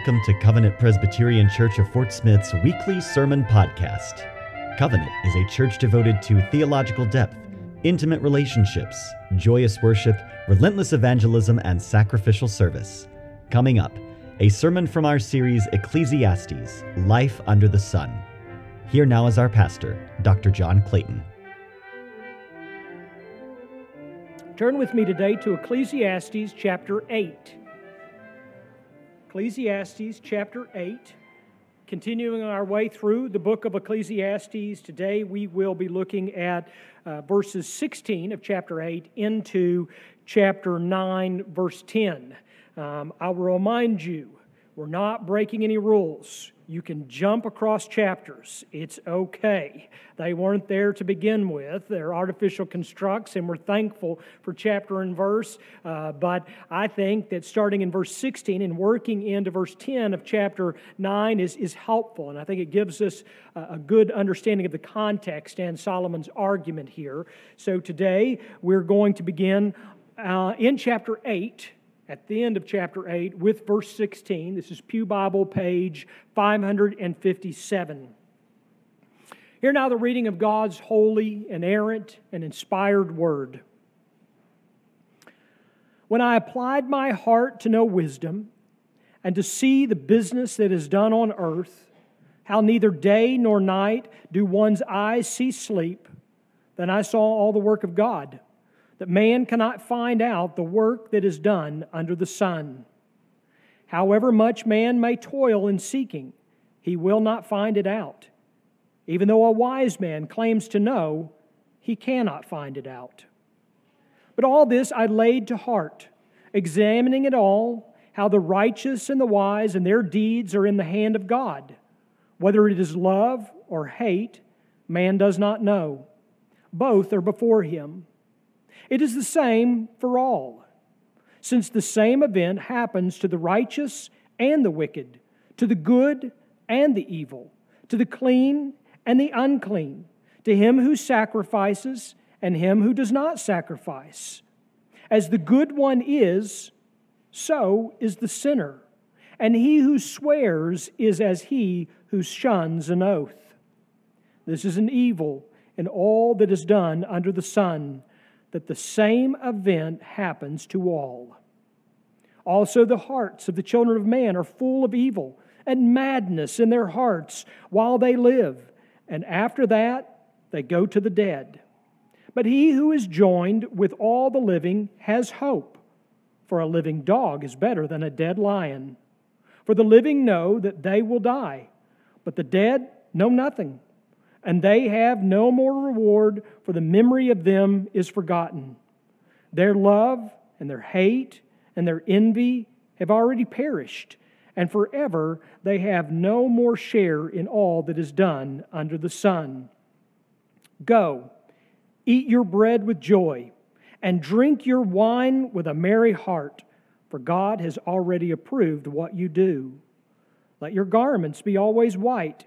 Welcome to Covenant Presbyterian Church of Fort Smith's weekly sermon podcast. Covenant is a church devoted to theological depth, intimate relationships, joyous worship, relentless evangelism, and sacrificial service. Coming up, a sermon from our series Ecclesiastes Life Under the Sun. Here now is our pastor, Dr. John Clayton. Turn with me today to Ecclesiastes chapter 8. Ecclesiastes chapter 8. Continuing our way through the book of Ecclesiastes, today we will be looking at uh, verses 16 of chapter 8 into chapter 9, verse 10. Um, I will remind you, we're not breaking any rules. You can jump across chapters. It's okay. They weren't there to begin with. They're artificial constructs, and we're thankful for chapter and verse. Uh, but I think that starting in verse 16 and working into verse 10 of chapter 9 is, is helpful. And I think it gives us a, a good understanding of the context and Solomon's argument here. So today we're going to begin uh, in chapter 8 at the end of chapter 8 with verse 16. This is Pew Bible, page 557. Hear now the reading of God's holy, inerrant, and inspired word. When I applied my heart to know wisdom and to see the business that is done on earth, how neither day nor night do one's eyes see sleep, then I saw all the work of God that man cannot find out the work that is done under the sun. However much man may toil in seeking, he will not find it out. Even though a wise man claims to know, he cannot find it out. But all this I laid to heart, examining it all, how the righteous and the wise and their deeds are in the hand of God. Whether it is love or hate, man does not know. Both are before him. It is the same for all, since the same event happens to the righteous and the wicked, to the good and the evil, to the clean and the unclean, to him who sacrifices and him who does not sacrifice. As the good one is, so is the sinner, and he who swears is as he who shuns an oath. This is an evil in all that is done under the sun that the same event happens to all. Also, the hearts of the children of man are full of evil and madness in their hearts while they live, and after that they go to the dead. But he who is joined with all the living has hope, for a living dog is better than a dead lion. For the living know that they will die, but the dead know nothing and they have no more reward, for the memory of them is forgotten. Their love and their hate and their envy have already perished, and forever they have no more share in all that is done under the sun. Go, eat your bread with joy, and drink your wine with a merry heart, for God has already approved what you do. Let your garments be always white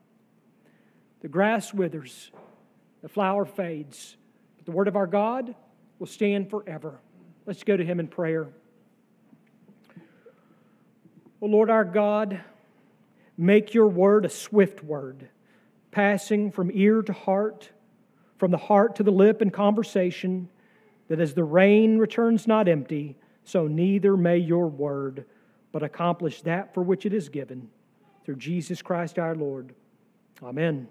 The grass withers, the flower fades, but the word of our God will stand forever. Let's go to him in prayer. O Lord our God, make your word a swift word, passing from ear to heart, from the heart to the lip in conversation, that as the rain returns not empty, so neither may your word but accomplish that for which it is given. Through Jesus Christ our Lord. Amen.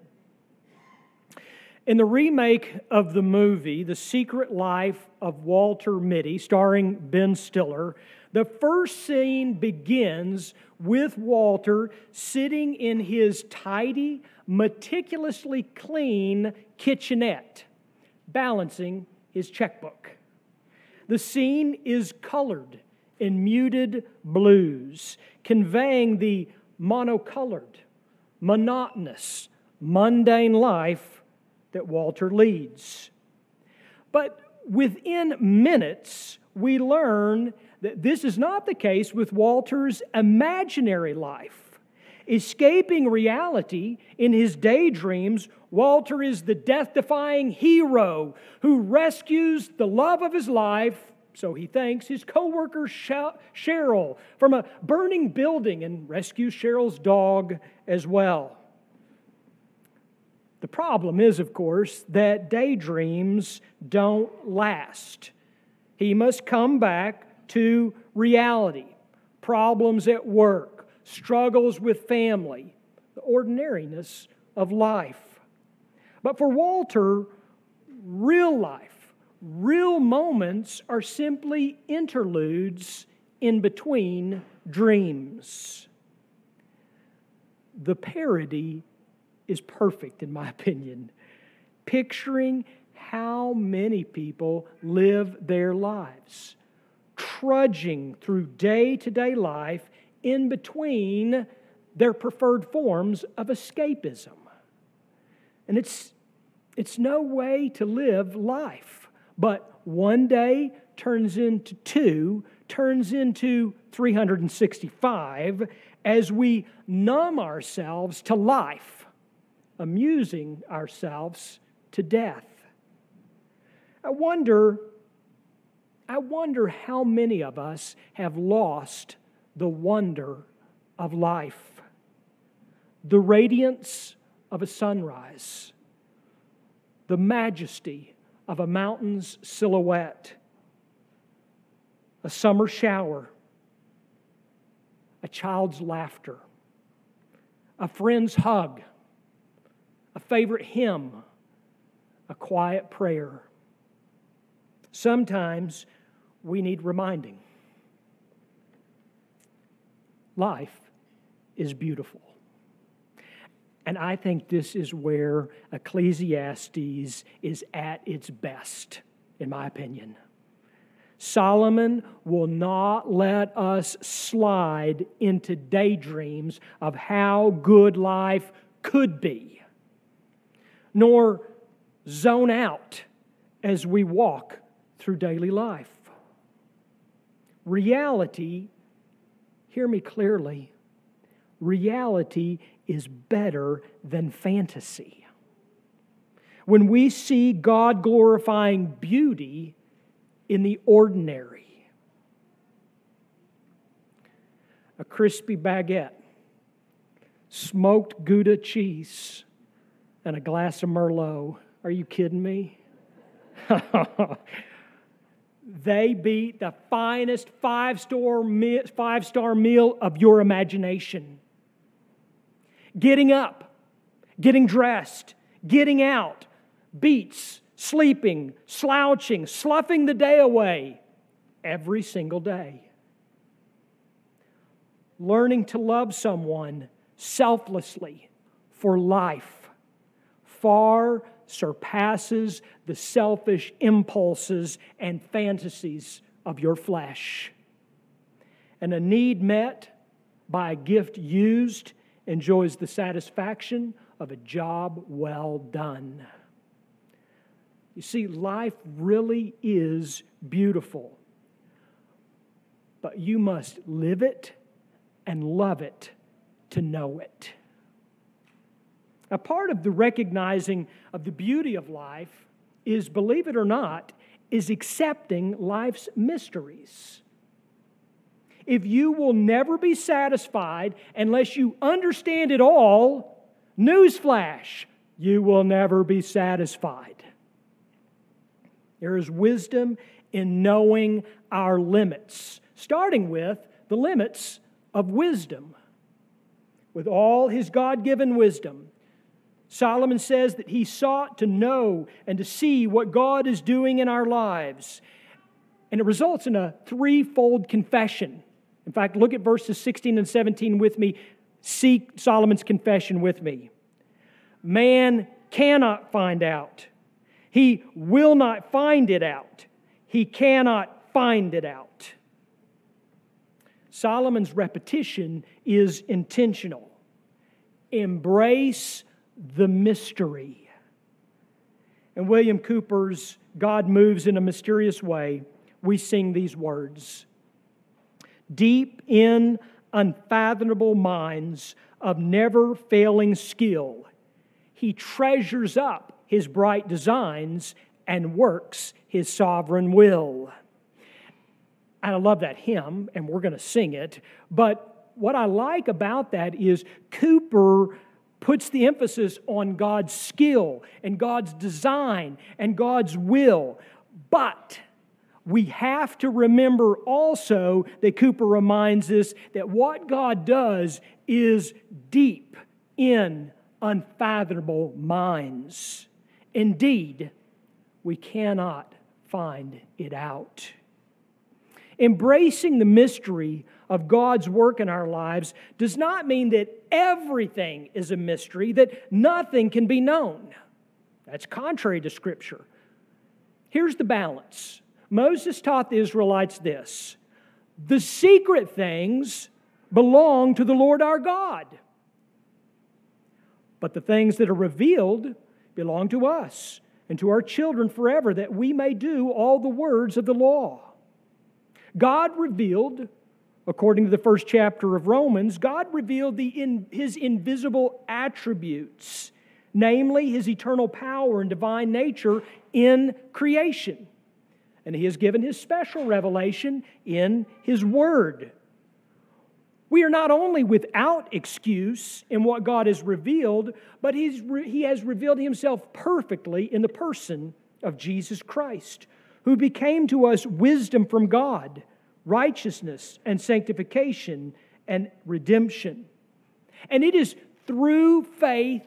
In the remake of the movie, The Secret Life of Walter Mitty, starring Ben Stiller, the first scene begins with Walter sitting in his tidy, meticulously clean kitchenette, balancing his checkbook. The scene is colored in muted blues, conveying the monocolored, monotonous, mundane life that Walter leads. But within minutes, we learn that this is not the case with Walter's imaginary life. Escaping reality in his daydreams, Walter is the death defying hero who rescues the love of his life so he thanks his co-worker Cheryl from a burning building and rescues Cheryl's dog as well. The problem is, of course, that daydreams don't last. He must come back to reality, problems at work, struggles with family, the ordinariness of life. But for Walter, real life, real moments are simply interludes in between dreams. The parody is perfect, in my opinion. Picturing how many people live their lives, trudging through day to day life in between their preferred forms of escapism. And it's, it's no way to live life, but one day turns into two, turns into 365 as we numb ourselves to life amusing ourselves to death. I wonder, I wonder how many of us have lost the wonder of life, the radiance of a sunrise, the majesty of a mountain's silhouette, a summer shower, a child's laughter, a friend's hug a favorite hymn, a quiet prayer. Sometimes we need reminding. Life is beautiful. And I think this is where Ecclesiastes is at its best, in my opinion. Solomon will not let us slide into daydreams of how good life could be nor zone out as we walk through daily life. Reality, hear me clearly, reality is better than fantasy. When we see God glorifying beauty in the ordinary, a crispy baguette, smoked Gouda cheese, and a glass of Merlot. Are you kidding me? they beat the finest five star, five star meal of your imagination. Getting up, getting dressed, getting out, beats, sleeping, slouching, sloughing the day away every single day. Learning to love someone selflessly for life far surpasses the selfish impulses and fantasies of your flesh. And a need met by a gift used enjoys the satisfaction of a job well done. You see, life really is beautiful, but you must live it and love it to know it. A part of the recognizing of the beauty of life is, believe it or not, is accepting life's mysteries. If you will never be satisfied unless you understand it all, newsflash, you will never be satisfied. There is wisdom in knowing our limits, starting with the limits of wisdom. With all his God given wisdom, Solomon says that he sought to know and to see what God is doing in our lives. And it results in a threefold confession. In fact, look at verses 16 and 17 with me. Seek Solomon's confession with me. Man cannot find out. He will not find it out. He cannot find it out. Solomon's repetition is intentional. Embrace the mystery. And William Cowper's God Moves in a Mysterious Way, we sing these words Deep in unfathomable minds of never failing skill, he treasures up his bright designs and works his sovereign will. And I love that hymn, and we're going to sing it. But what I like about that is Cowper puts the emphasis on God's skill and God's design and God's will. But we have to remember also that Cowper reminds us that what God does is deep in unfathomable minds. Indeed, we cannot find it out. Embracing the mystery of God's work in our lives does not mean that everything is a mystery, that nothing can be known. That's contrary to Scripture. Here's the balance Moses taught the Israelites this the secret things belong to the Lord our God, but the things that are revealed belong to us and to our children forever, that we may do all the words of the law. God revealed, according to the first chapter of Romans, God revealed the in, his invisible attributes, namely his eternal power and divine nature in creation. And he has given his special revelation in his word. We are not only without excuse in what God has revealed, but he's, he has revealed himself perfectly in the person of Jesus Christ who became to us wisdom from God, righteousness and sanctification and redemption. And it is through faith,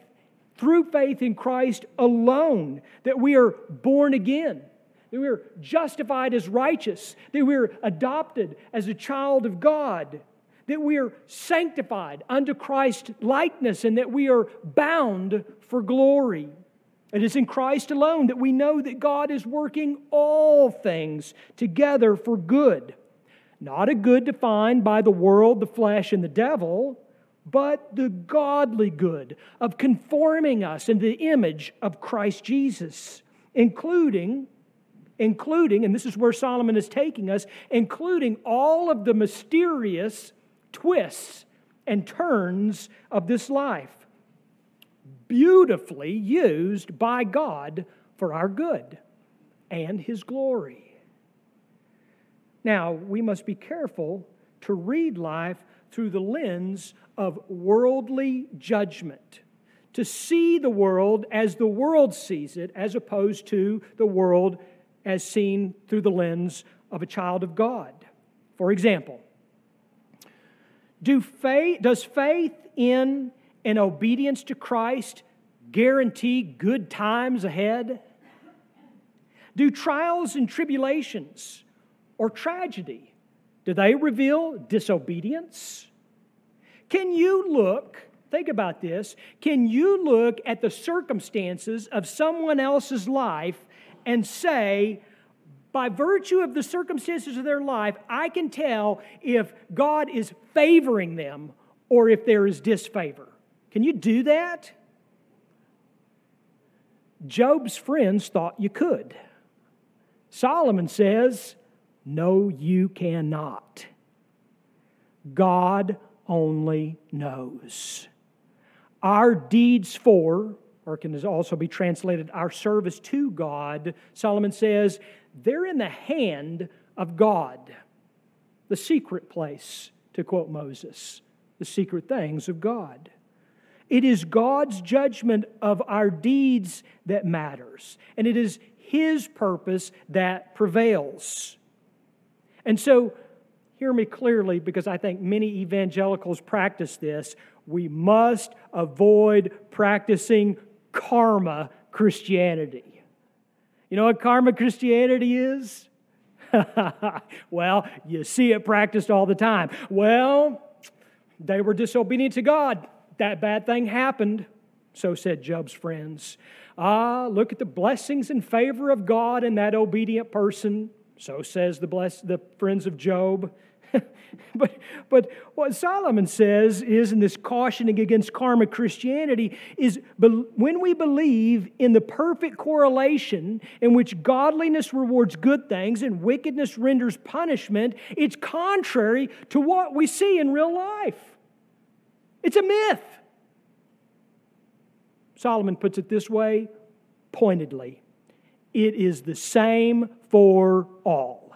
through faith in Christ alone, that we are born again, that we are justified as righteous, that we are adopted as a child of God, that we are sanctified unto Christ likeness, and that we are bound for glory. It is in Christ alone that we know that God is working all things together for good. Not a good defined by the world, the flesh, and the devil, but the godly good of conforming us into the image of Christ Jesus, including including and this is where Solomon is taking us, including all of the mysterious twists and turns of this life beautifully used by God for our good and His glory. Now, we must be careful to read life through the lens of worldly judgment, to see the world as the world sees it, as opposed to the world as seen through the lens of a child of God. For example, do faith, does faith in and obedience to Christ guarantee good times ahead? Do trials and tribulations or tragedy, do they reveal disobedience? Can you look, think about this, can you look at the circumstances of someone else's life and say, by virtue of the circumstances of their life, I can tell if God is favoring them or if there is disfavor. Can you do that? Job's friends thought you could. Solomon says, No, you cannot. God only knows. Our deeds for, or can also be translated our service to God, Solomon says, they're in the hand of God, the secret place, to quote Moses, the secret things of God. It is God's judgment of our deeds that matters, and it is His purpose that prevails. And so, hear me clearly because I think many evangelicals practice this. We must avoid practicing karma Christianity. You know what karma Christianity is? well, you see it practiced all the time. Well, they were disobedient to God that bad thing happened, so said Job's friends. Ah, look at the blessings and favor of God in that obedient person, so says the, bless, the friends of Job. but, but what Solomon says is, in this cautioning against karma Christianity, is when we believe in the perfect correlation in which godliness rewards good things and wickedness renders punishment, it's contrary to what we see in real life. It's a myth. Solomon puts it this way pointedly it is the same for all.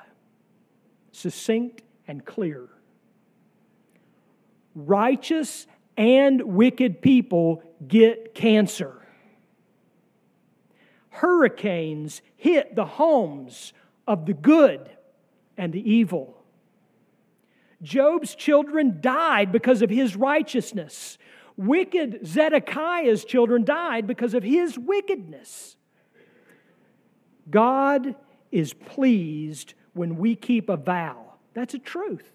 Succinct and clear. Righteous and wicked people get cancer. Hurricanes hit the homes of the good and the evil. Job's children died because of his righteousness. Wicked Zedekiah's children died because of his wickedness. God is pleased when we keep a vow. That's a truth.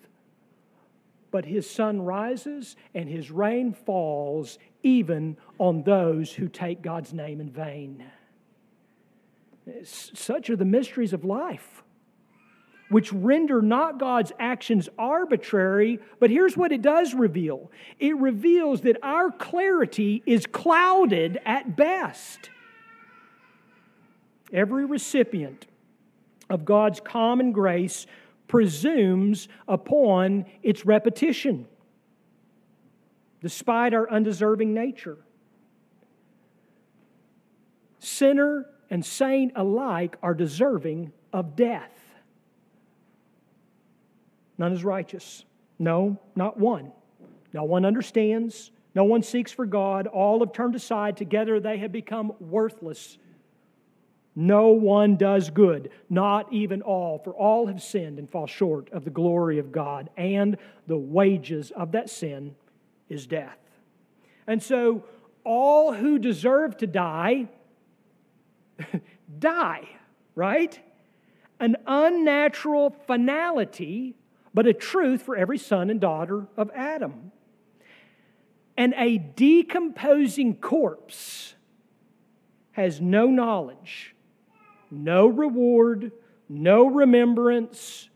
But his sun rises and his rain falls even on those who take God's name in vain. Such are the mysteries of life, which render not God's actions arbitrary, but here's what it does reveal it reveals that our clarity is clouded at best. Every recipient of God's common grace presumes upon its repetition, despite our undeserving nature. Sinner and saint alike are deserving of death. None is righteous. No, not one. No one understands. No one seeks for God. All have turned aside. Together they have become worthless. No one does good, not even all, for all have sinned and fall short of the glory of God, and the wages of that sin is death. And so, all who deserve to die, die, right? An unnatural finality, but a truth for every son and daughter of Adam. And a decomposing corpse has no knowledge no reward, no remembrance,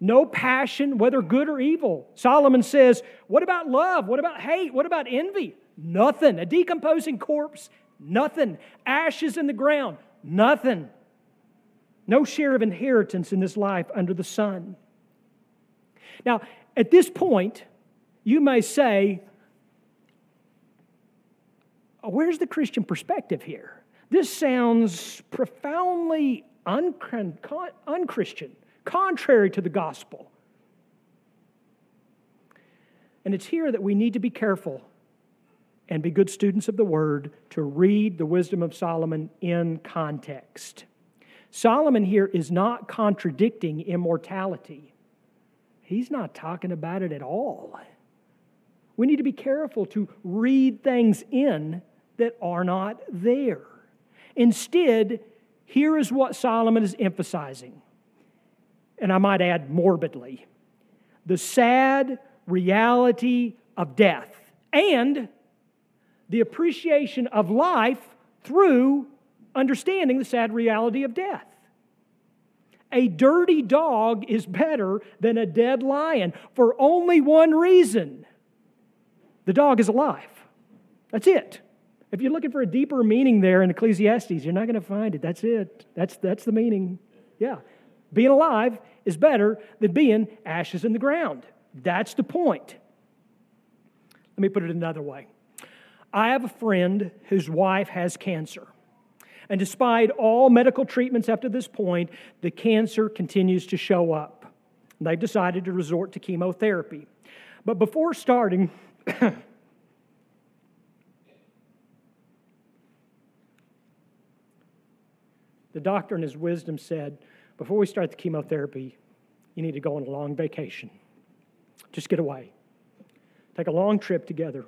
no passion, whether good or evil. Solomon says, What about love? What about hate? What about envy? Nothing. A decomposing corpse, nothing. Ashes in the ground, nothing. No share of inheritance in this life under the sun. Now, at this point, you may say, oh, Where's the Christian perspective here? This sounds profoundly unchristian, contrary to the gospel. And it's here that we need to be careful and be good students of the word to read the wisdom of Solomon in context. Solomon here is not contradicting immortality, he's not talking about it at all. We need to be careful to read things in that are not there. Instead, here is what Solomon is emphasizing, and I might add morbidly the sad reality of death and the appreciation of life through understanding the sad reality of death. A dirty dog is better than a dead lion for only one reason the dog is alive. That's it. If you're looking for a deeper meaning there in Ecclesiastes, you're not going to find it. That's it. That's, that's the meaning. Yeah. Being alive is better than being ashes in the ground. That's the point. Let me put it another way. I have a friend whose wife has cancer. And despite all medical treatments up to this point, the cancer continues to show up. They've decided to resort to chemotherapy. But before starting, The doctor, in his wisdom, said, Before we start the chemotherapy, you need to go on a long vacation. Just get away. Take a long trip together.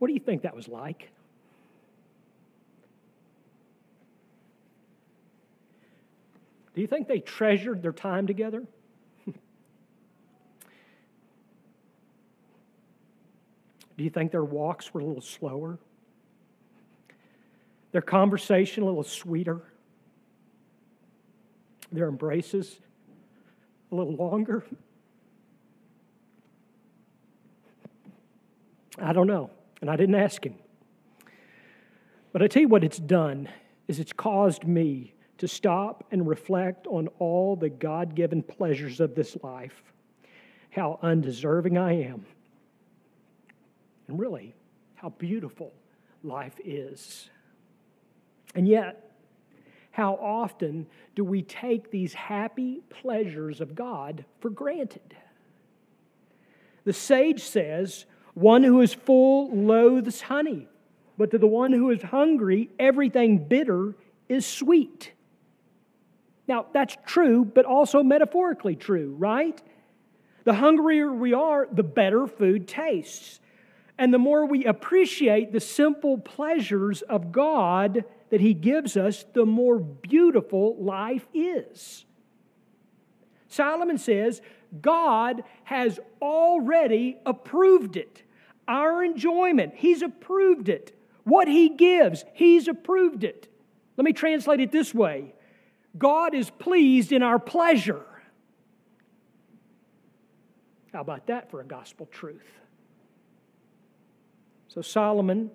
What do you think that was like? Do you think they treasured their time together? Do you think their walks were a little slower? their conversation a little sweeter. their embraces a little longer? I don't know, and I didn't ask him. But I tell you what it's done is it's caused me to stop and reflect on all the God given pleasures of this life, how undeserving I am, and really how beautiful life is. And yet, how often do we take these happy pleasures of God for granted? The sage says, One who is full loathes honey, but to the one who is hungry, everything bitter is sweet. Now, that's true, but also metaphorically true, right? The hungrier we are, the better food tastes. And the more we appreciate the simple pleasures of God that He gives us, the more beautiful life is. Solomon says, God has already approved it. Our enjoyment, He's approved it. What He gives, He's approved it. Let me translate it this way God is pleased in our pleasure. How about that for a gospel truth? So, Solomon,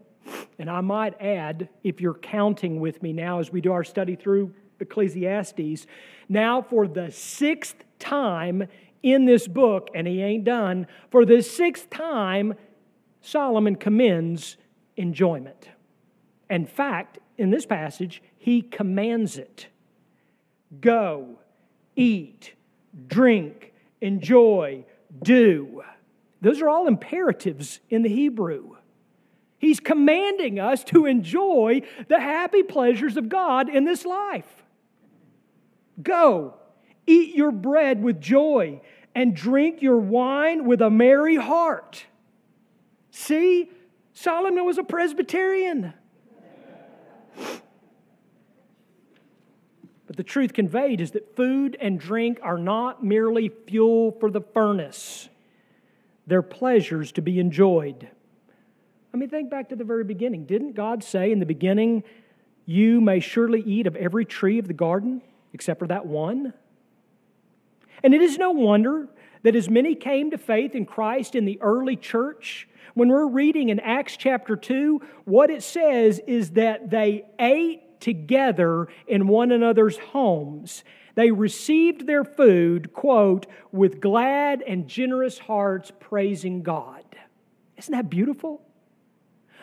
and I might add, if you're counting with me now as we do our study through Ecclesiastes, now for the sixth time in this book, and he ain't done, for the sixth time, Solomon commends enjoyment. In fact, in this passage, he commands it go, eat, drink, enjoy, do. Those are all imperatives in the Hebrew. He's commanding us to enjoy the happy pleasures of God in this life. Go, eat your bread with joy, and drink your wine with a merry heart. See, Solomon was a Presbyterian. But the truth conveyed is that food and drink are not merely fuel for the furnace, they're pleasures to be enjoyed. I mean, think back to the very beginning. Didn't God say in the beginning, You may surely eat of every tree of the garden except for that one? And it is no wonder that as many came to faith in Christ in the early church, when we're reading in Acts chapter 2, what it says is that they ate together in one another's homes. They received their food, quote, with glad and generous hearts praising God. Isn't that beautiful?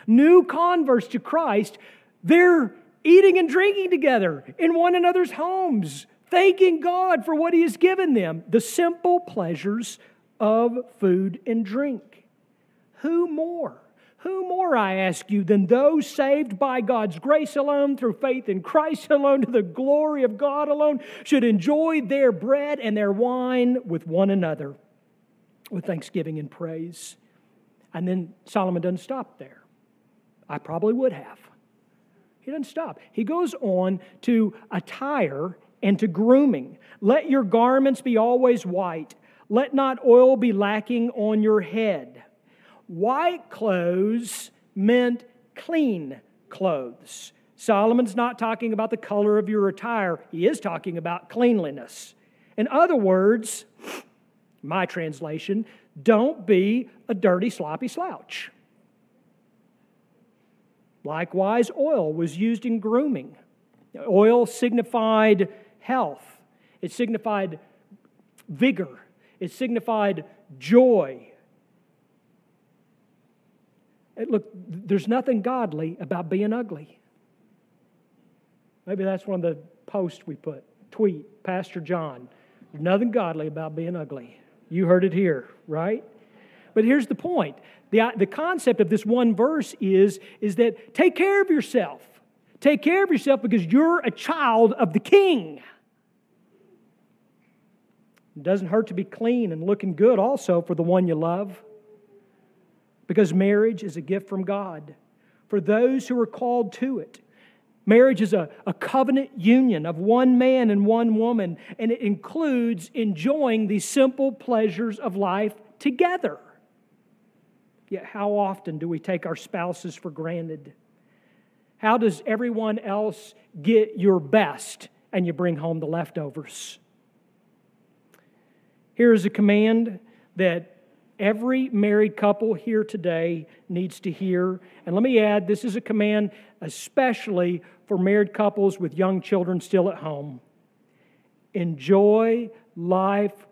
New converts to Christ, they're eating and drinking together in one another's homes, thanking God for what He has given them the simple pleasures of food and drink. Who more? Who more, I ask you, than those saved by God's grace alone, through faith in Christ alone, to the glory of God alone, should enjoy their bread and their wine with one another with thanksgiving and praise? And then Solomon doesn't stop there. I probably would have. He doesn't stop. He goes on to attire and to grooming. Let your garments be always white. Let not oil be lacking on your head white clothes meant clean clothes. Solomon's not talking about the color of your attire, he is talking about cleanliness. In other words, my translation, don't be a dirty, sloppy slouch. Likewise, oil was used in grooming. Oil signified health, it signified vigor, it signified joy, Look, there's nothing godly about being ugly. Maybe that's one of the posts we put. Tweet, Pastor John. There's nothing godly about being ugly. You heard it here, right? But here's the point the, uh, the concept of this one verse is, is that take care of yourself. Take care of yourself because you're a child of the king. It doesn't hurt to be clean and looking good also for the one you love because marriage is a gift from God for those who are called to it. Marriage is a, a covenant union of one man and one woman, and it includes enjoying the simple pleasures of life together. Yet, how often do we take our spouses for granted? How does everyone else get your best and you bring home the leftovers. Here is a command that every married couple here today needs to hear. And let me add this is a command especially for married couples with young children still at home. Enjoy life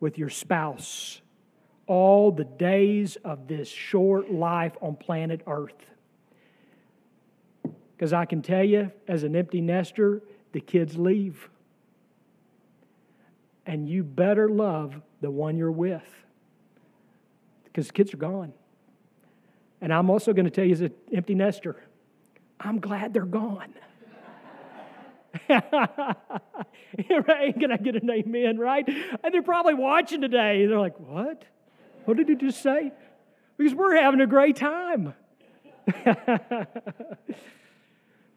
with your spouse all the days of this short life on planet Earth. Because I can tell you, as an empty nester, the kids leave. And you better love the one you're with because the kids are gone. And I'm also going to tell you, as an empty nester, I'm glad they're gone. right? Can I get an amen, right? And they're probably watching today. They're like, what? What did you just say? Because we're having a great time.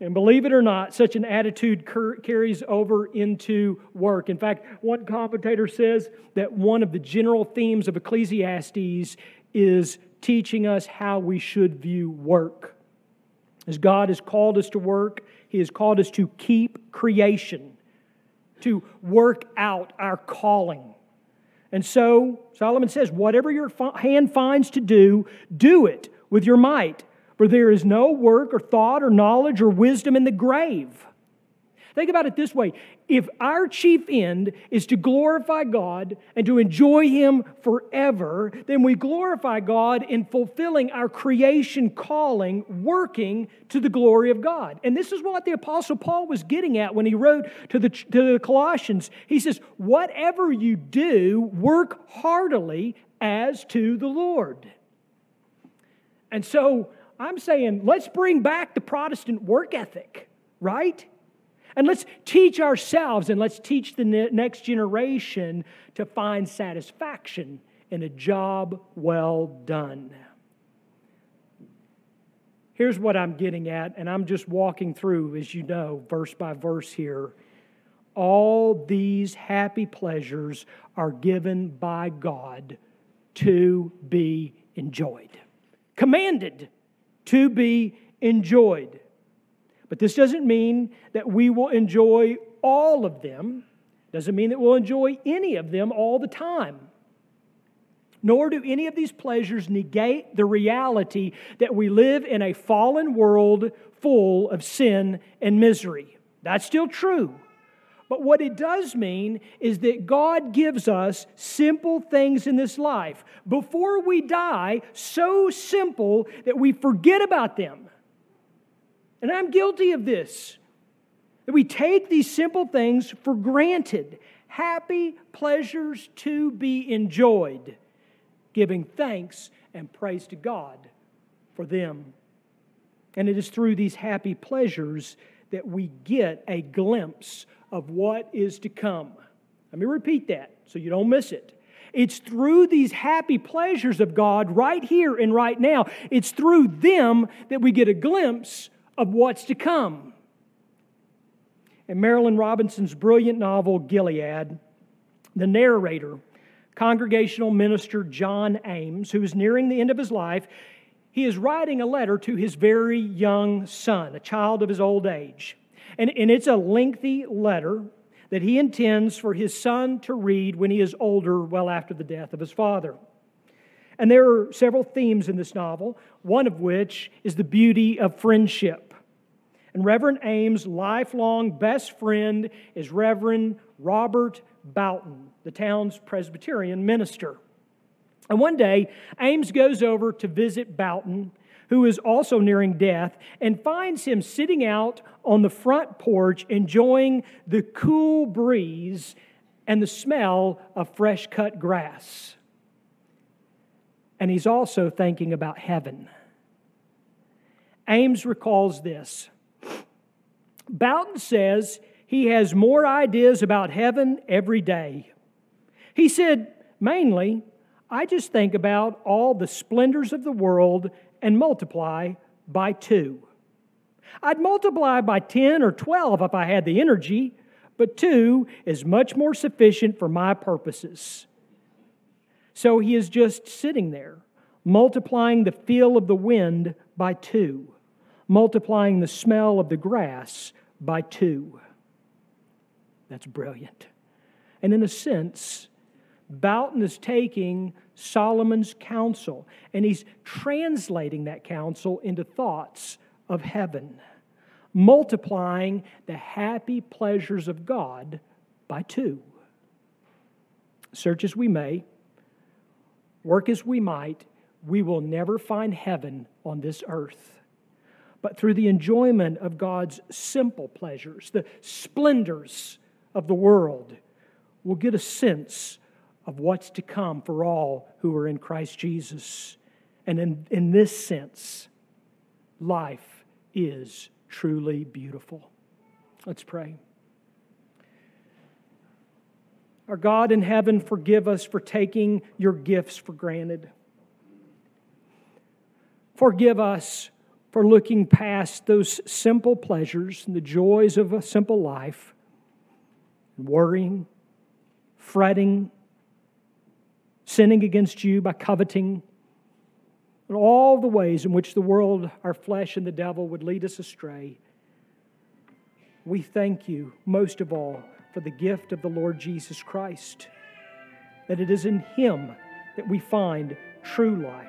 and believe it or not, such an attitude carries over into work. In fact, one commentator says that one of the general themes of Ecclesiastes is teaching us how we should view work. As God has called us to work, He has called us to keep creation, to work out our calling. And so, Solomon says, whatever your hand finds to do, do it with your might, for there is no work or thought or knowledge or wisdom in the grave. Think about it this way if our chief end is to glorify God and to enjoy Him forever, then we glorify God in fulfilling our creation calling, working to the glory of God. And this is what the Apostle Paul was getting at when he wrote to the, to the Colossians. He says, Whatever you do, work heartily as to the Lord. And so I'm saying, let's bring back the Protestant work ethic, right? And let's teach ourselves and let's teach the next generation to find satisfaction in a job well done. Here's what I'm getting at, and I'm just walking through, as you know, verse by verse here. All these happy pleasures are given by God to be enjoyed, commanded to be enjoyed. But this doesn't mean that we will enjoy all of them. Doesn't mean that we'll enjoy any of them all the time. Nor do any of these pleasures negate the reality that we live in a fallen world full of sin and misery. That's still true. But what it does mean is that God gives us simple things in this life before we die, so simple that we forget about them. And I'm guilty of this. That we take these simple things for granted, happy pleasures to be enjoyed, giving thanks and praise to God for them. And it is through these happy pleasures that we get a glimpse of what is to come. Let me repeat that so you don't miss it. It's through these happy pleasures of God right here and right now. It's through them that we get a glimpse of what's to come. In Marilynne Robinson's brilliant novel, Gilead, the narrator, congregational minister John Ames, who is nearing the end of his life, he is writing a letter to his very young son, a child of his old age. And, and it's a lengthy letter that he intends for his son to read when he is older, well after the death of his father. And there are several themes in this novel, one of which is the beauty of friendship. And Reverend Ames' lifelong best friend is Reverend Robert Boughton, the town's Presbyterian minister. And one day, Ames goes over to visit Boughton, who is also nearing death, and finds him sitting out on the front porch enjoying the cool breeze and the smell of fresh cut grass. And he's also thinking about heaven. Ames recalls this. Boughton says he has more ideas about heaven every day. He said, mainly, I just think about all the splendors of the world and multiply by two. I'd multiply by 10 or 12 if I had the energy, but two is much more sufficient for my purposes. So he is just sitting there, multiplying the feel of the wind by two, multiplying the smell of the grass by two. That's brilliant. And in a sense, Boughton is taking Solomon's counsel and he's translating that counsel into thoughts of heaven, multiplying the happy pleasures of God by two. Search as we may, work as we might, we will never find heaven on this earth. But through the enjoyment of God's simple pleasures, the splendors of the world, we'll get a sense of what's to come for all who are in Christ Jesus. And in, in this sense, life is truly beautiful. Let's pray. Our God in heaven, forgive us for taking your gifts for granted. Forgive us for looking past those simple pleasures and the joys of a simple life, worrying, fretting, sinning against you by coveting, and all the ways in which the world, our flesh, and the devil would lead us astray. We thank you most of all for the gift of the Lord Jesus Christ, that it is in Him that we find true life,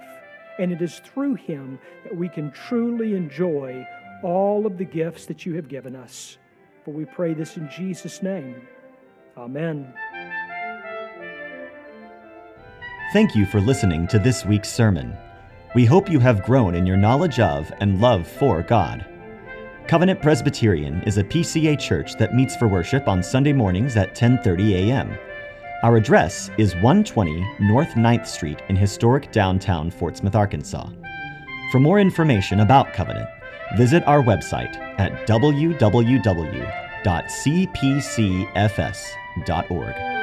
and it is through Him that we can truly enjoy all of the gifts that you have given us. For we pray this in Jesus' name. Amen. Thank you for listening to this week's sermon. We hope you have grown in your knowledge of and love for God. Covenant Presbyterian is a PCA church that meets for worship on Sunday mornings at 10:30 a.m. Our address is 120 North 9th Street in historic downtown Fort Smith, Arkansas. For more information about Covenant, visit our website at www.cpcfs.org.